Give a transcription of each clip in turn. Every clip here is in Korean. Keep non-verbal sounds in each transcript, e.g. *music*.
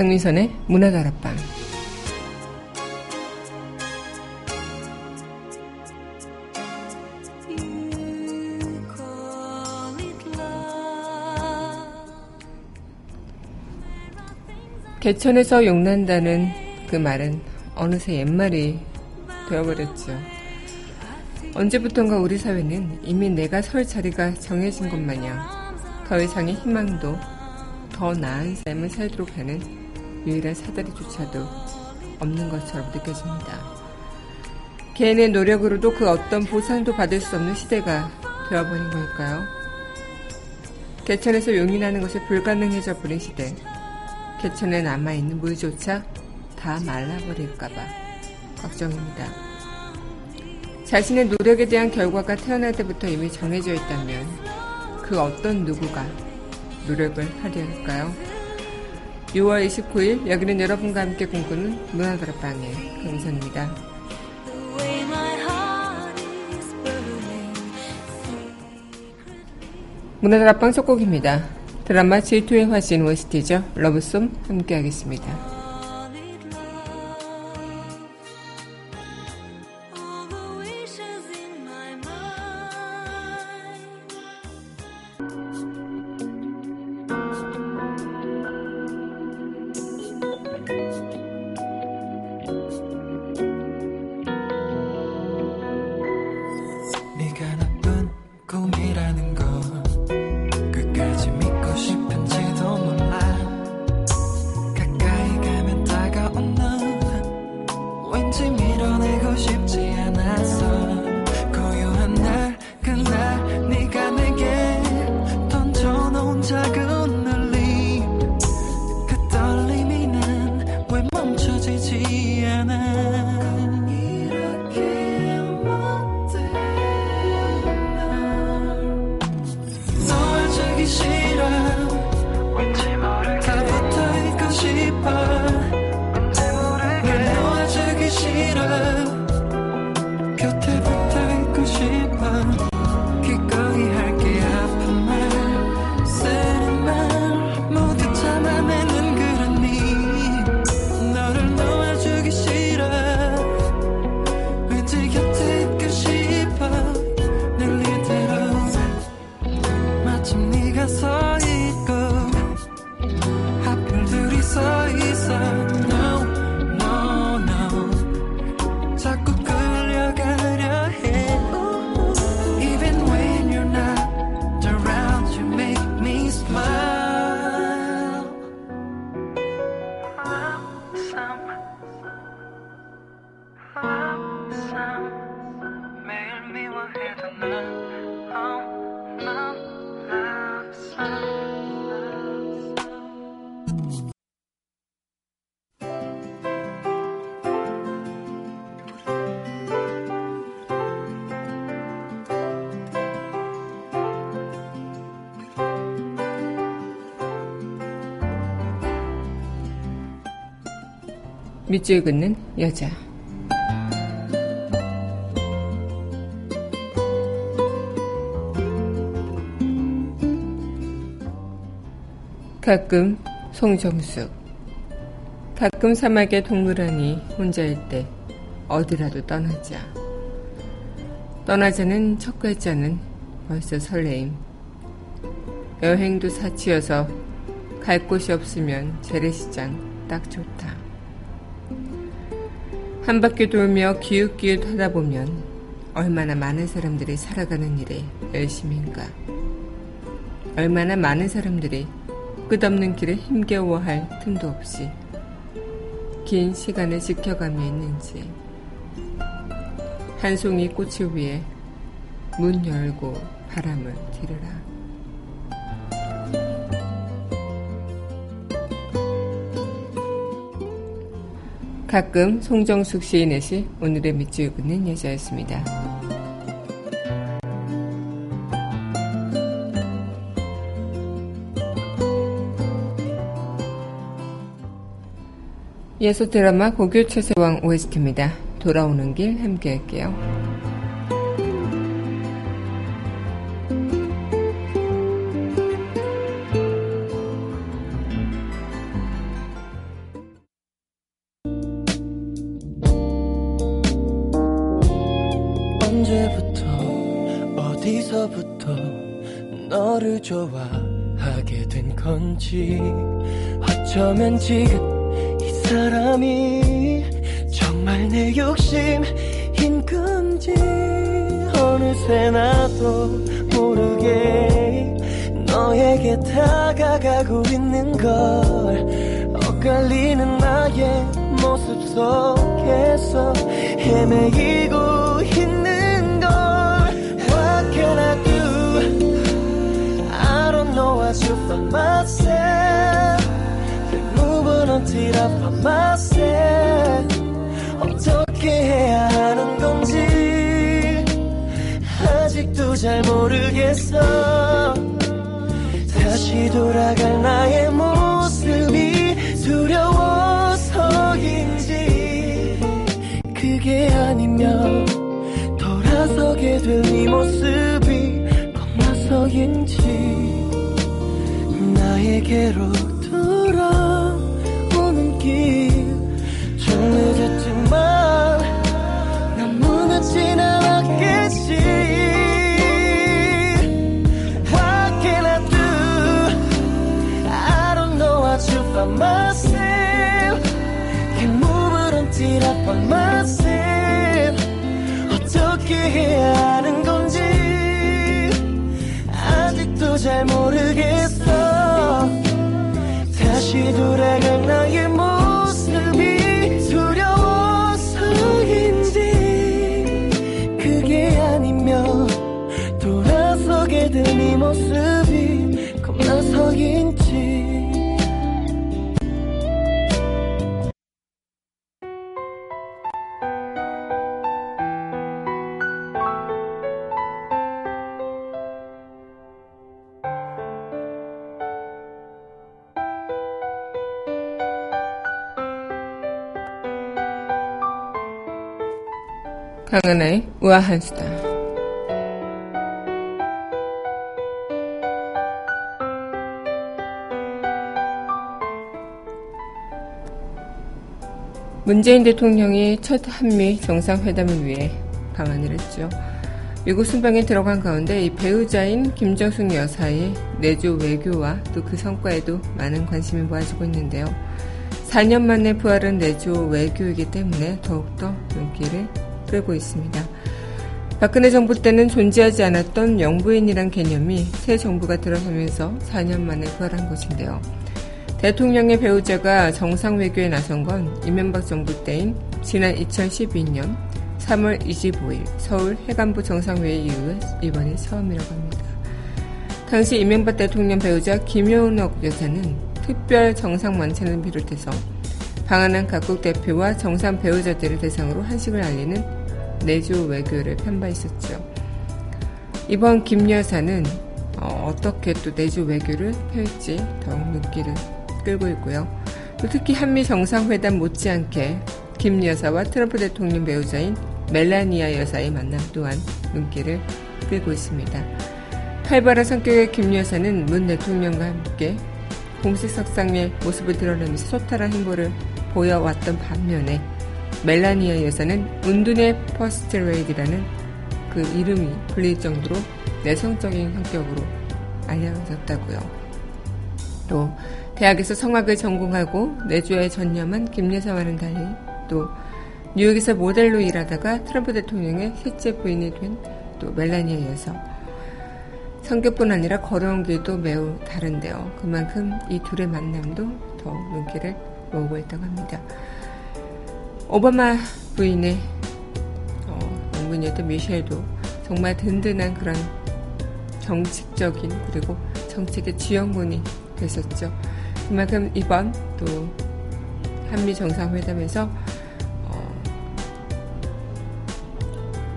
강민선의 문화다락방 개천에서 용난다는 그 말은 어느새 옛말이 되어버렸죠. 언제부턴가 우리 사회는 이미 내가 설 자리가 정해진 것 마냥 더 이상의 희망도 더 나은 삶을 살도록 하는 유일한 사다리조차도 없는 것처럼 느껴집니다. 개인의 노력으로도 그 어떤 보상도 받을 수 없는 시대가 되어버린 걸까요? 개천에서 용인하는 것이 불가능해져 버린 시대. 개천에 남아있는 물조차 다 말라버릴까봐 걱정입니다. 자신의 노력에 대한 결과가 태어날 때부터 이미 정해져 있다면 그 어떤 누구가 노력을 하려 할까요? 6월 29일 여기는 여러분과 함께 꿈꾸는 문화다락방의 강선입니다. 문화다락방 첫 곡입니다. 드라마 G2의 화신 OST죠. 러브송 함께 하겠습니다. 밑줄 긋는 여자. 가끔 송정숙. 가끔 사막의 동물원이 혼자일 때 어디라도 떠나자. 떠나자는 첫 글자는 벌써 설레임. 여행도 사치여서 갈 곳이 없으면 재래시장 딱 좋다. 한 바퀴 돌며 기웃기웃 하다 보면 얼마나 많은 사람들이 살아가는 일에 열심인가. 얼마나 많은 사람들이 끝없는 길에 힘겨워할 틈도 없이 긴 시간을 지켜가며 있는지 한 송이 꽃을 위해 문 열고 바람을 들으라. 가끔 송정숙 시인의 시 오늘의 밑줄 긋는 여자였습니다. 예소 드라마 고교 최세왕 OST입니다. 돌아오는 길 함께 할게요. 건지 어쩌면 지금 이 사람이 정말 내 욕심인 건지 어느새 나도 모르게 너에게 다가가고 있는 걸 엇갈리는 나의 모습 속에서 헤매이고 있는 걸 What can I do? I don't know what you find myself Moving until I find myself 어떻게 해야 하는 건지 아직도 잘 모르겠어. 다시 돌아갈 나의 모습이 두려워서인지 그게 아니면 돌아서게 될 네 모습이 겁나서인지 나에게로 잘 모르겠 우아한 수다. 문재인 대통령이 첫 한미 정상회담을 위해 방한을 했죠. 미국 순방에 들어간 가운데 이 배우자인 김정숙 여사의 내조 외교와 또 그 성과에도 많은 관심이 모아지고 있는데요. 4년 만에 부활한 내조 외교이기 때문에 더욱더 눈길을 끌고 있습니다. 박근혜 정부 때는 존재하지 않았던 영부인이란 개념이 새 정부가 들어서면서 4년 만에 부활한 것인데요. 대통령의 배우자가 정상 외교에 나선 건 이명박 정부 때인 지난 2012년 3월 25일 서울 해관부 정상회의 이후에 이번이 처음이라고 합니다. 당시 이명박 대통령 배우자 김효옥 여사는 특별 정상 만찬을 비롯해서 방한한 각국 대표와 정상 배우자들을 대상으로 한식을 알리는 내조 외교를 편바 있었죠. 이번 김 여사는 어, 떻게또 내조 외교를 펼지 더욱 눈길을 끌고 있고요. 또 특히 한미 정상회담 못지않게 김 여사와 트럼프 대통령 배우자인 멜라니아 여사의 만남 또한 눈길을 끌고 있습니다. 활발한 성격의 김 여사는 문 대통령과 함께 공식 석상에 모습을 드러내면서 소탈한 행보를 보여왔던 반면에 멜라니아 여사는 은둔의 퍼스트 레이디라는 그 이름이 불릴 정도로 내성적인 성격으로 알려졌다고요. 또 대학에서 성악을 전공하고 내조에 전념한 김 여사와는 달리 또 뉴욕에서 모델로 일하다가 트럼프 대통령의 셋째 부인이 된 또 멜라니아 여사. 성격뿐 아니라 걸어온 길도 매우 다른데요. 그만큼 이 둘의 만남도 더 눈길을 모으고 있다고 합니다. 오바마 부인의 어, 영분이었던 미셸도 정말 든든한 그런 정치적인 그리고 정책의 지원군이 됐었죠. 그만큼 이번 또 한미 정상회담에서 어,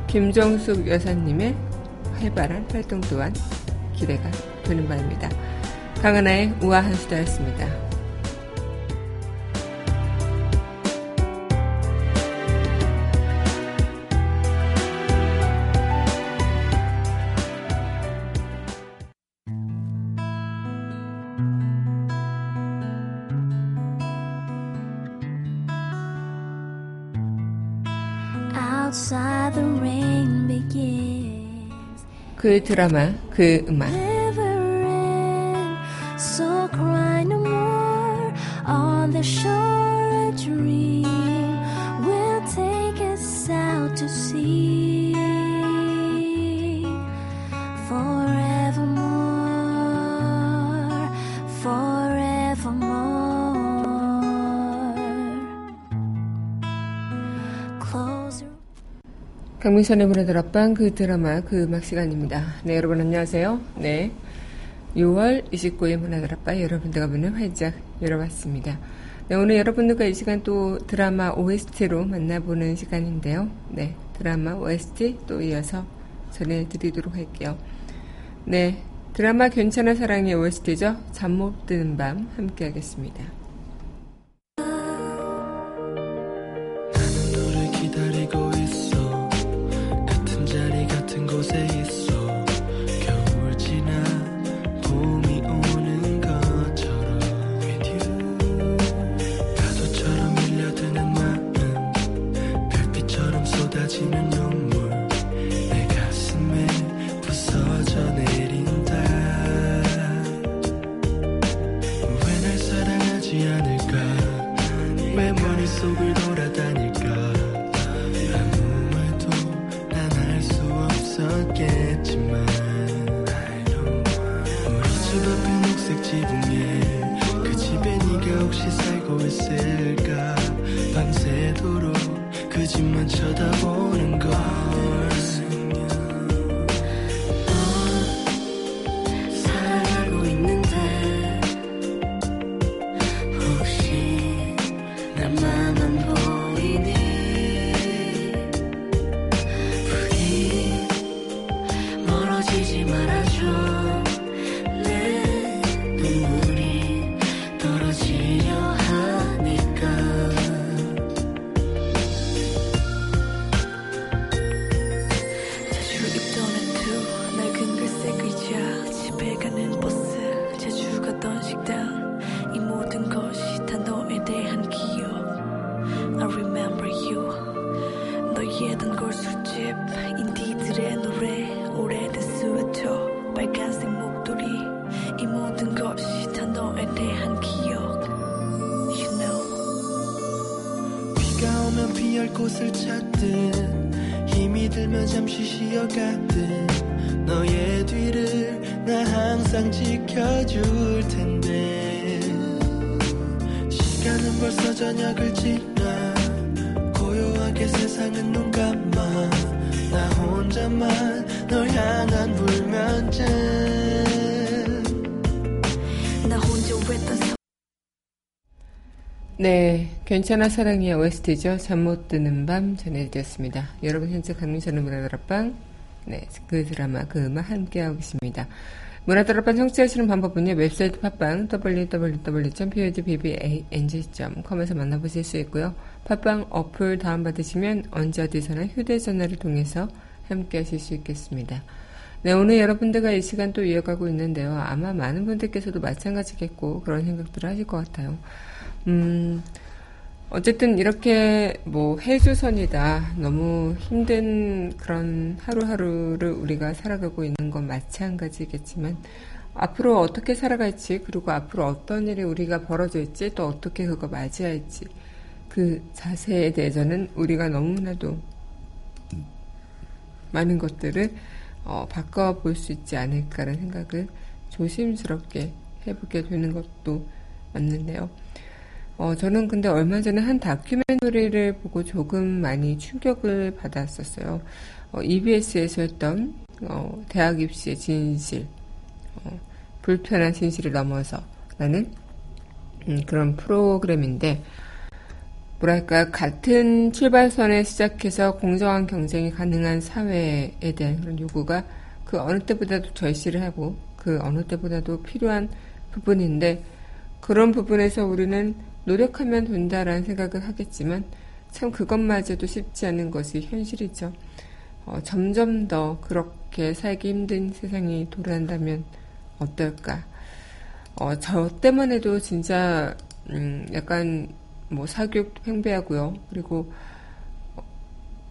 김정숙 여사님의 활발한 활동 또한 기대가 되는 바입니다. 강하나의 우아한 수다였습니다. 그 드라마, 그 음악. Never end, 강민선의 문화들 앞방 그 드라마 그 음악 시간입니다. 네 여러분 안녕하세요. 네 6월 29일 문화들 앞방 여러분들과 문을 활짝 열어봤습니다. 네 오늘 여러분들과 이 시간 또 드라마 OST로 만나보는 시간인데요. 네 드라마 OST 또 이어서 전해드리도록 할게요. 네 드라마 괜찮아 사랑의 OST죠. 잠 못 드는 밤 함께 하겠습니다. sobered 목도리 이 모든 것이 다 너에 대한 기억. You know. 비가 오면 피할 곳을 찾듯 힘이 들면 잠시 쉬어가듯 너의 뒤를 나 항상 지켜줄 텐데. 시간은 벌써 저녁을 지나 고요하게 세상은 눈 감아 나 혼자만 널 향한 불면증. 네, 괜찮아 사랑의 OST죠. 잠 못 드는 밤 전해드렸습니다. 여러분 현재 강민선의 문화다락방 네, 그 드라마 그 음악 함께하고 있습니다. 문화다락방 청취하시는 방법은요. 웹사이트 팟빵 www.podbbang.com에서 만나보실 수 있고요. 팟빵 어플 다운받으시면 언제 어디서나 휴대전화를 통해서 함께하실 수 있겠습니다. 네, 오늘 여러분들과 이 시간 또 이어가고 있는데요. 아마 많은 분들께서도 마찬가지겠고 그런 생각들을 하실 것 같아요. 음, 어쨌든 이렇게 뭐 해주선이다. 너무 힘든 그런 하루하루를 우리가 살아가고 있는 건 마찬가지겠지만 앞으로 어떻게 살아갈지 그리고 앞으로 어떤 일이 우리가 벌어질지 또 어떻게 그거 맞이할지 그 자세에 대해서는 우리가 너무나도 많은 것들을 어, 바꿔볼 수 있지 않을까라는 생각을 조심스럽게 해보게 되는 것도 맞는데요. 어, 저는 근데 얼마 전에 한 다큐멘터리를 보고 조금 많이 충격을 받았었어요. 어, EBS에서 했던 어, 대학 입시의 진실, 어, 불편한 진실을 넘어서 라는 음, 그런 프로그램인데 뭐랄까 같은 출발선에 시작해서 공정한 경쟁이 가능한 사회에 대한 그런 요구가 그 어느 때보다도 절실을 하고 그 어느 때보다도 필요한 부분인데 그런 부분에서 우리는 노력하면 된다라는 생각을 하겠지만 참 그것마저도 쉽지 않은 것이 현실이죠. 어, 점점 더 그렇게 살기 힘든 세상이 돌아간다면 어떨까? 어, 저 때만 해도 진짜 음, 약간 뭐 사교육도 팽배하고요. 그리고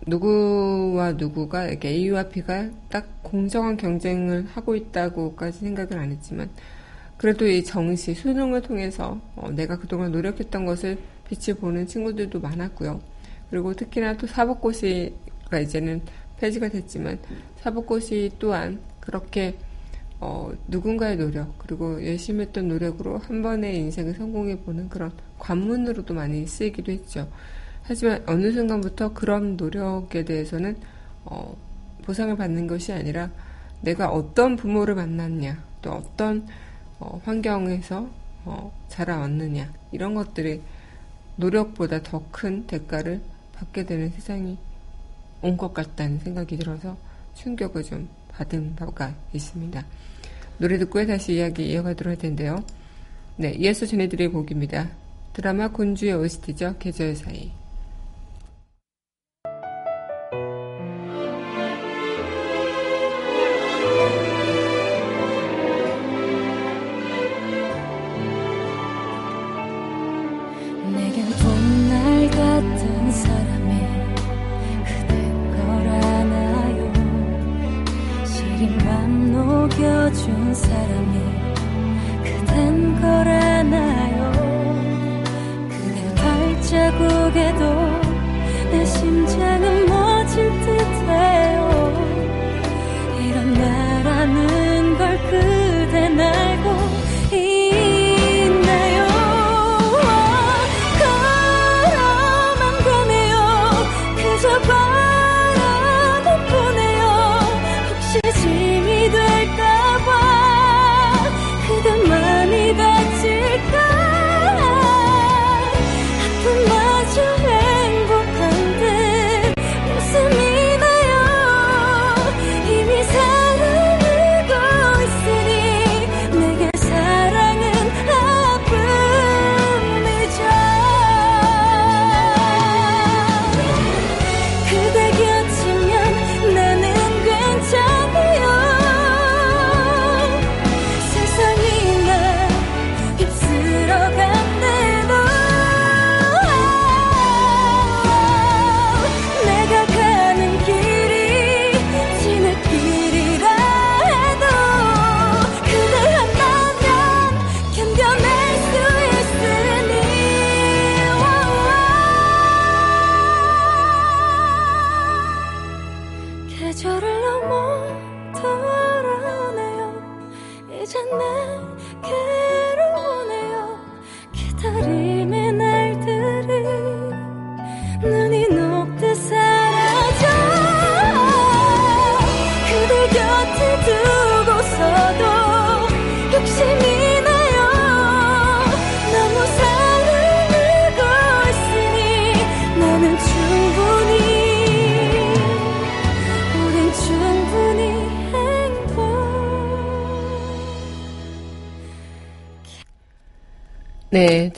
누구와 누구가 이렇게 A와 B가 딱 공정한 경쟁을 하고 있다고까지 생각을 안 했지만 그래도 이 정시 수능을 통해서 어, 내가 그동안 노력했던 것을 빛을 보는 친구들도 많았고요. 그리고 특히나 또 사법고시가 이제는 폐지가 됐지만 사법고시 또한 그렇게 어, 누군가의 노력 그리고 열심히 했던 노력으로 한 번의 인생을 성공해 보는 그런 관문으로도 많이 쓰이기도 했죠. 하지만 어느 순간부터 그런 노력에 대해서는 어, 보상을 받는 것이 아니라 내가 어떤 부모를 만났냐 또 어떤 어, 환경에서 어, 자라왔느냐 이런 것들이 노력보다 더 큰 대가를 받게 되는 세상이 온 것 같다는 생각이 들어서 충격을 좀 받은 바가 있습니다. 노래 듣고 다시 이야기 이어가도록 할 텐데요. 네, 이어서 전해드릴 곡입니다. 드라마 곤주의 OST죠. 계절 사이.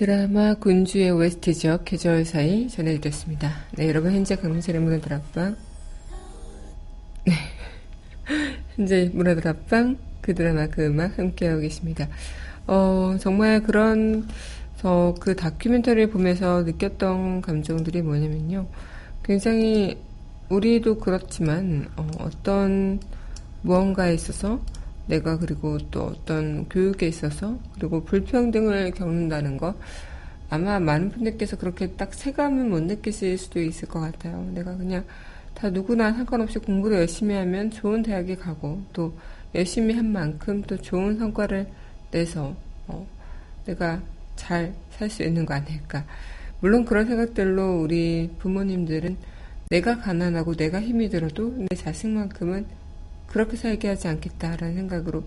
드라마 군주의 OST 지역 계절 사이 전해드렸습니다. 네, 여러분 현재 강민철의 문화들 앞방 네, *laughs* 현재 문화들 앞방 그 드라마 그 음악 함께하고 계십니다. 어, 정말 그런 어, 그 다큐멘터리를 보면서 느꼈던 감정들이 뭐냐면요. 굉장히 우리도 그렇지만 어, 어떤 무언가에 있어서 내가 그리고 또 어떤 교육에 있어서 그리고 불평등을 겪는다는 거 아마 많은 분들께서 그렇게 딱 체감은 못 느끼실 수도 있을 것 같아요. 내가 그냥 다 누구나 상관없이 공부를 열심히 하면 좋은 대학에 가고 또 열심히 한 만큼 또 좋은 성과를 내서 어, 내가 잘 살 수 있는 거 아닐까. 물론 그런 생각들로 우리 부모님들은 내가 가난하고 내가 힘이 들어도 내 자식만큼은 그렇게 살게 하지 않겠다라는 생각으로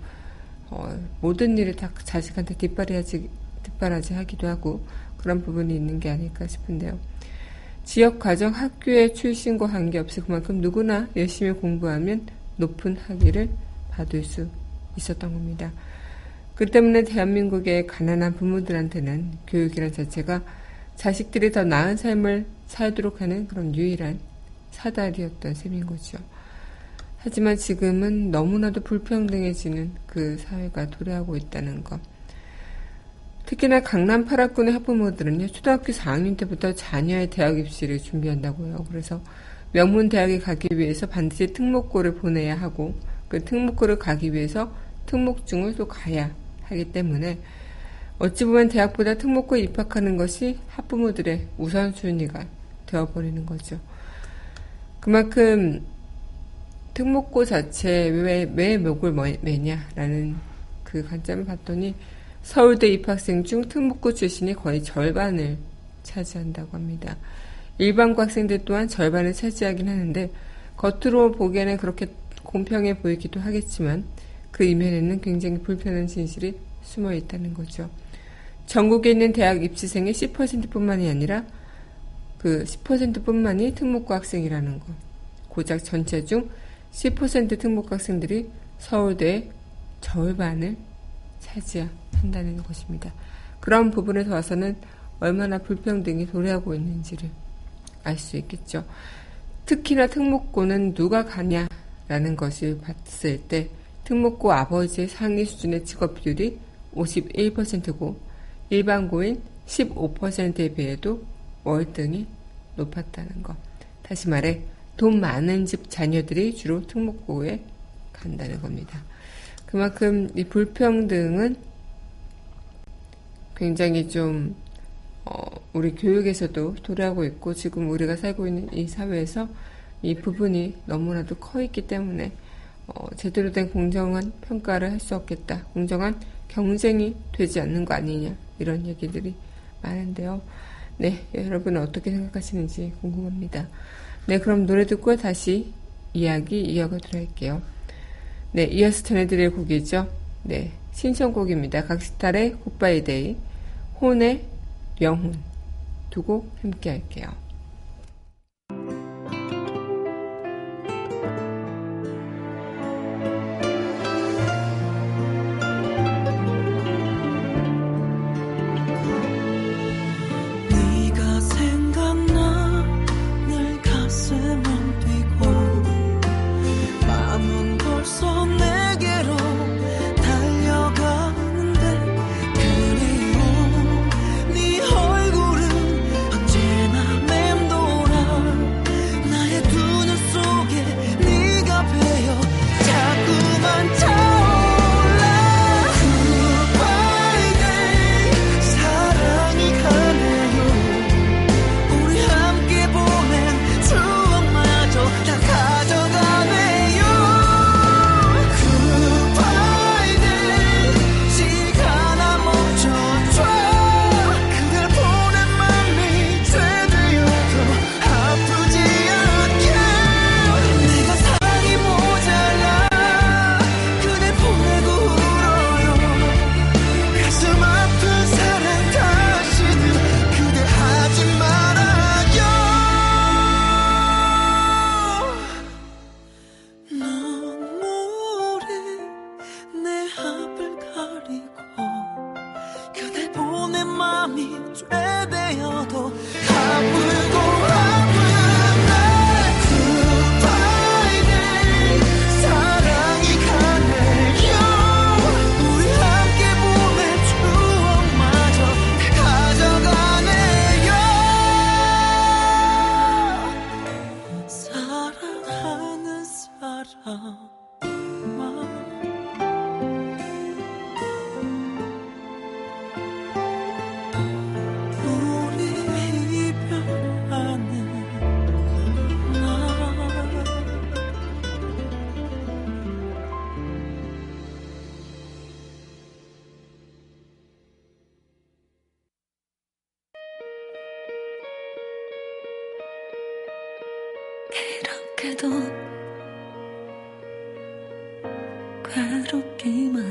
어, 모든 일을 다 자식한테 뒷바라지, 뒷바라지 하기도 하고 그런 부분이 있는 게 아닐까 싶은데요. 지역 과정 학교의 출신과 관계없이 그만큼 누구나 열심히 공부하면 높은 학위를 받을 수 있었던 겁니다. 그 때문에 대한민국의 가난한 부모들한테는 교육이란 자체가 자식들이 더 나은 삶을 살도록 하는 그런 유일한 사다리였던 셈인 거죠. 하지만 지금은 너무나도 불평등해지는 그 사회가 도래하고 있다는 것. 특히나 강남 8학군의 학부모들은요, 초등학교 4학년 때부터 자녀의 대학 입시를 준비한다고요. 그래서 명문 대학에 가기 위해서 반드시 특목고를 보내야 하고 그 특목고를 가기 위해서 특목중을 또 가야 하기 때문에 어찌 보면 대학보다 특목고에 입학하는 것이 학부모들의 우선순위가 되어버리는 거죠. 그만큼 특목고 자체에 왜, 왜 목을 매냐라는 그 관점을 봤더니 서울대 입학생 중 특목고 출신이 거의 절반을 차지한다고 합니다. 일반고 학생들 또한 절반을 차지하긴 하는데 겉으로 보기에는 그렇게 공평해 보이기도 하겠지만 그 이면에는 굉장히 불편한 진실이 숨어 있다는 거죠. 전국에 있는 대학 입시생의 10%뿐만이 아니라 그 10%뿐만이 특목고 학생이라는 것. 고작 전체 중 10% 특목고 학생들이 서울대 절반을 차지한다는 것입니다. 그런 부분에서 와서는 얼마나 불평등이 도래하고 있는지를 알 수 있겠죠. 특히나 특목고는 누가 가냐라는 것을 봤을 때 특목고 아버지의 상위 수준의 직업 비율이 51%고 일반고인 15%에 비해도 월등히 높았다는 것. 다시 말해 돈 많은 집 자녀들이 주로 특목고에 간다는 겁니다. 그만큼 이 불평등은 굉장히 좀 어, 우리 교육에서도 도래하고 있고 지금 우리가 살고 있는 이 사회에서 이 부분이 너무나도 커 있기 때문에 어, 제대로 된 공정한 평가를 할 수 없겠다. 공정한 경쟁이 되지 않는 거 아니냐. 이런 얘기들이 많은데요. 네, 여러분은 어떻게 생각하시는지 궁금합니다. 네, 그럼 노래 듣고 다시 이야기 이어가도록 할게요. 네, 이어서 전해드릴 곡이죠. 네, 신청곡입니다. 각시탈의 Goodbye Day, 혼의 영혼 두 곡 함께 할게요.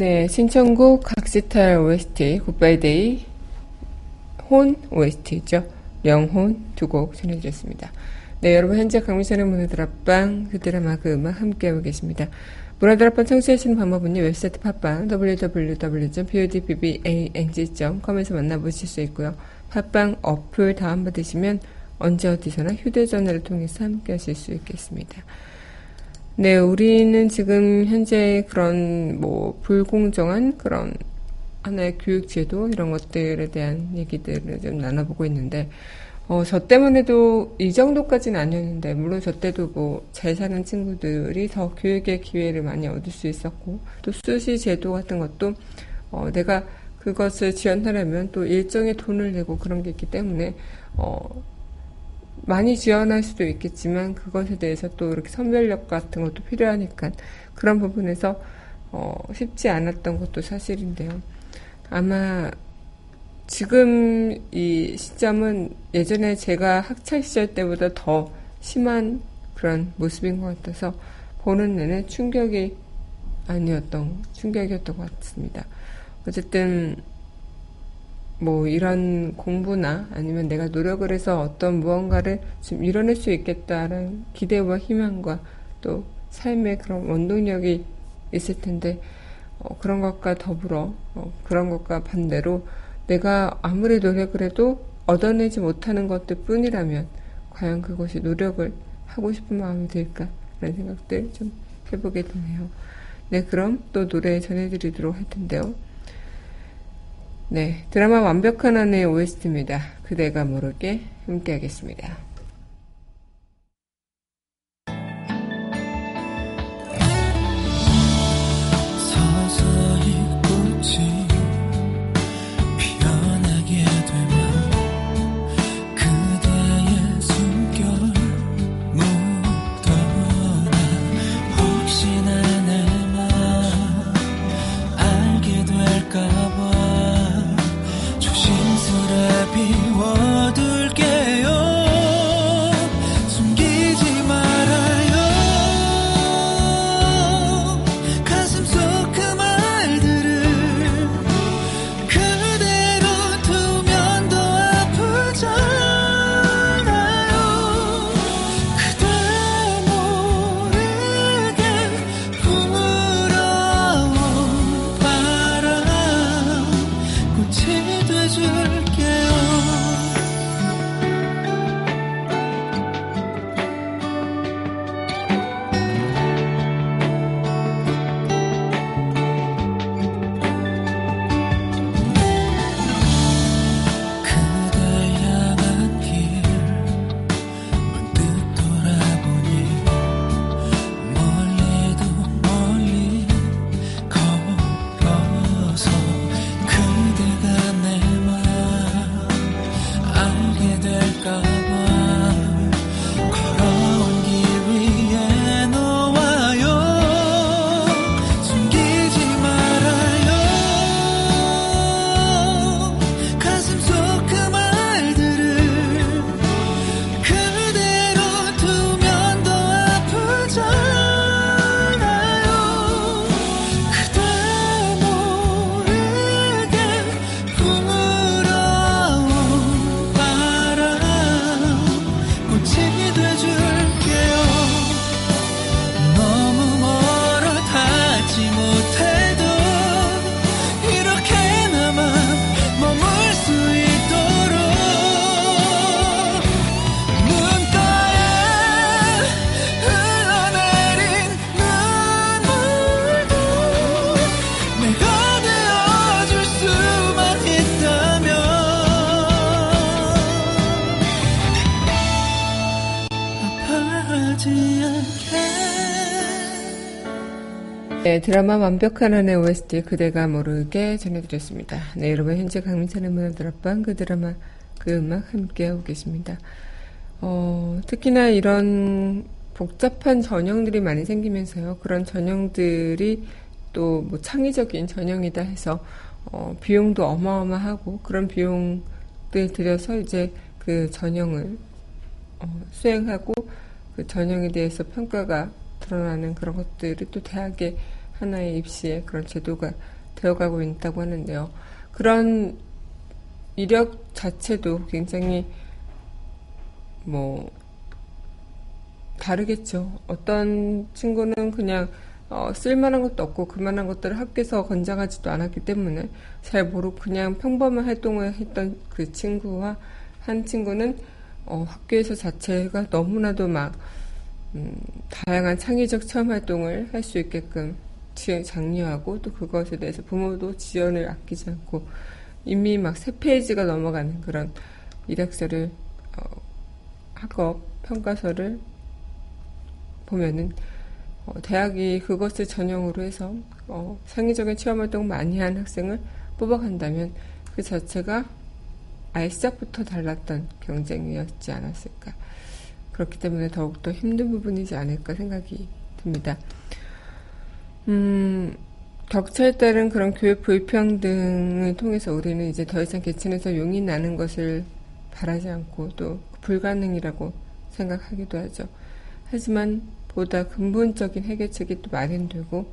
네, 신청곡 각시탈 OST Goodbye Day 혼 OST죠. 영혼 두 곡 전해드렸습니다. 네, 여러분 현재 강민선의 문화다락방 그 드라마 그 음악 함께하고 계십니다. 문화다락방 청취하시는 방법은요. 웹사이트 팟빵 www.podbbang.com에서 만나보실 수 있고요. 팟빵 어플 다운받으시면 언제 어디서나 휴대전화를 통해서 함께하실 수 있겠습니다. 네, 우리는 지금 현재 그런 뭐 불공정한 그런 하나의 교육 제도 이런 것들에 대한 얘기들을 좀 나눠보고 있는데, 어, 저 때문에도 이 정도까지는 아니었는데, 물론 저 때도 뭐 잘 사는 친구들이 더 교육의 기회를 많이 얻을 수 있었고, 또 수시 제도 같은 것도, 어, 내가 그것을 지원하려면 또 일정의 돈을 내고 그런 게 있기 때문에, 어, 많이 지원할 수도 있겠지만 그것에 대해서 또 이렇게 선별력 같은 것도 필요하니까 그런 부분에서 어, 쉽지 않았던 것도 사실인데요. 아마 지금 이 시점은 예전에 제가 학창 시절 때보다 더 심한 그런 모습인 것 같아서 보는 내내 충격이 아니었던 충격이었던 것 같습니다. 어쨌든 뭐 이런 공부나 아니면 내가 노력을 해서 어떤 무언가를 좀 이뤄낼 수 있겠다라는 기대와 희망과 또 삶의 그런 원동력이 있을 텐데 어, 그런 것과 더불어 어, 그런 것과 반대로 내가 아무리 노력을 해도 얻어내지 못하는 것들 뿐이라면 과연 그것이 노력을 하고 싶은 마음이 들까 라는 생각들 좀 해보게 되네요. 네, 그럼 또 노래 전해드리도록 할 텐데요. 네, 드라마 완벽한 아내의 OST입니다. 그대가 모르게 함께 하겠습니다. 네, 드라마 완벽한 한의 OST 그대가 모르게 전해드렸습니다. 네, 여러분 현재 강민찬의 문화들 앞방 그 드라마 그 음악 함께하고 계십니다. 어, 특히나 이런 복잡한 전형들이 많이 생기면서요. 그런 전형들이 또 뭐 창의적인 전형이다 해서 어, 비용도 어마어마하고 그런 비용들 들여서 이제 그 전형을 어, 수행하고 그 전형에 대해서 평가가 드러나는 그런 것들이 또 대학의 하나의 입시의 그런 제도가 되어가고 있다고 하는데요. 그런 이력 자체도 굉장히 뭐 다르겠죠. 어떤 친구는 그냥 어, 쓸만한 것도 없고 그만한 것들을 학교에서 권장하지도 않았기 때문에 잘 모르고 그냥 평범한 활동을 했던 그 친구와 한 친구는 어, 학교에서 자체가 너무나도 막 음, 다양한 창의적 체험 활동을 할 수 있게끔 장려하고 또 그것에 대해서 부모도 지원을 아끼지 않고 이미 막 세 페이지가 넘어가는 그런 이력서를 어, 학업 평가서를 보면은 어, 대학이 그것을 전형으로 해서 어, 창의적인 체험 활동 많이 한 학생을 뽑아간다면 그 자체가 아예 시작부터 달랐던 경쟁이었지 않았을까. 그렇기 때문에 더욱더 힘든 부분이지 않을까 생각이 듭니다. 음, 격차에 따른 그런 교육 불평등을 통해서 우리는 이제 더 이상 계층에서 용이 나는 것을 바라지 않고 또 불가능이라고 생각하기도 하죠. 하지만 보다 근본적인 해결책이 또 마련되고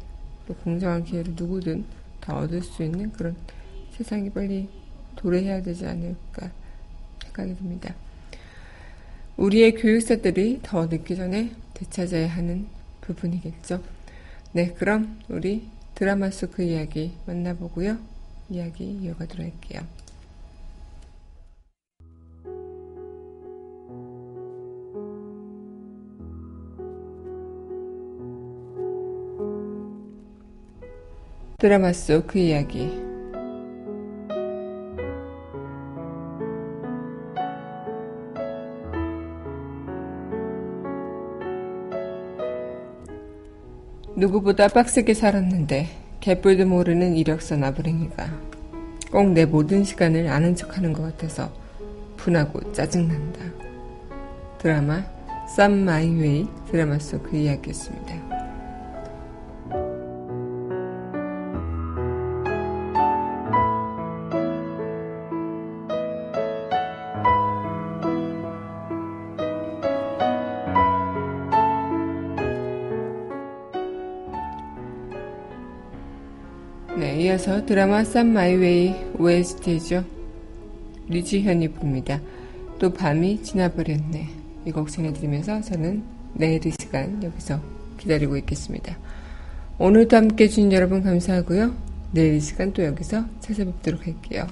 또 공정한 기회를 누구든 다 얻을 수 있는 그런 세상이 빨리 도래해야 되지 않을까 생각이 듭니다. 우리의 교육사들이 더 늦기 전에 되찾아야 하는 부분이겠죠. 네, 그럼 우리 드라마 속 그 이야기 만나보고요. 이야기 이어가도록 할게요. 드라마 속 그 이야기 누구보다 빡세게 살았는데 개뿔도 모르는 이력서 나부랭이가 꼭 내 모든 시간을 아는 척하는 것 같아서 분하고 짜증난다. 드라마 쌈 마이웨이 드라마 속 그 이야기였습니다. 드라마 쌈 마이웨이 OST죠. 류지현이 부릅니다. 또 밤이 지나버렸네. 이 곡 전해드리면서 저는 내일 이 시간 여기서 기다리고 있겠습니다. 오늘도 함께 해주신 여러분 감사하고요. 내일 이 시간 또 여기서 찾아뵙도록 할게요.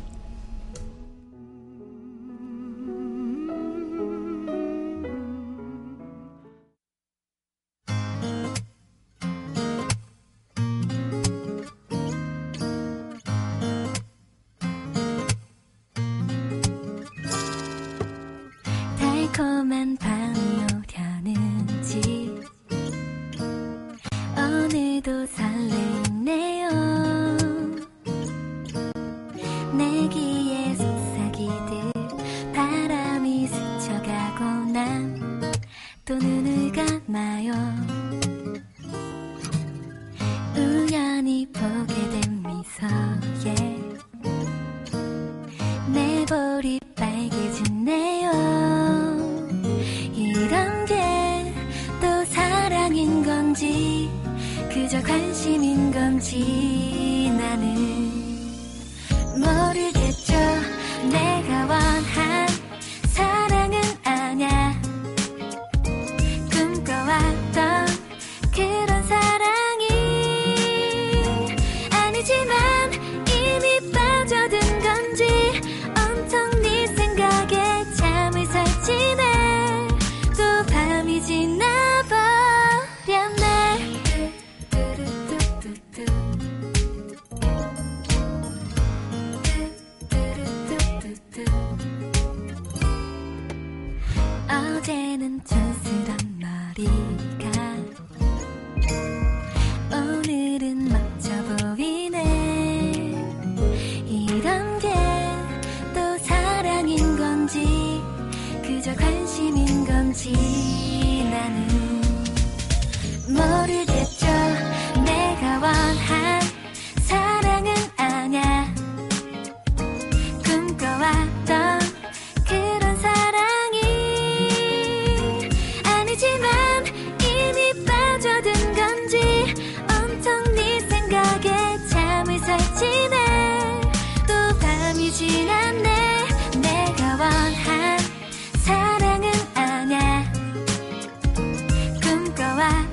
어제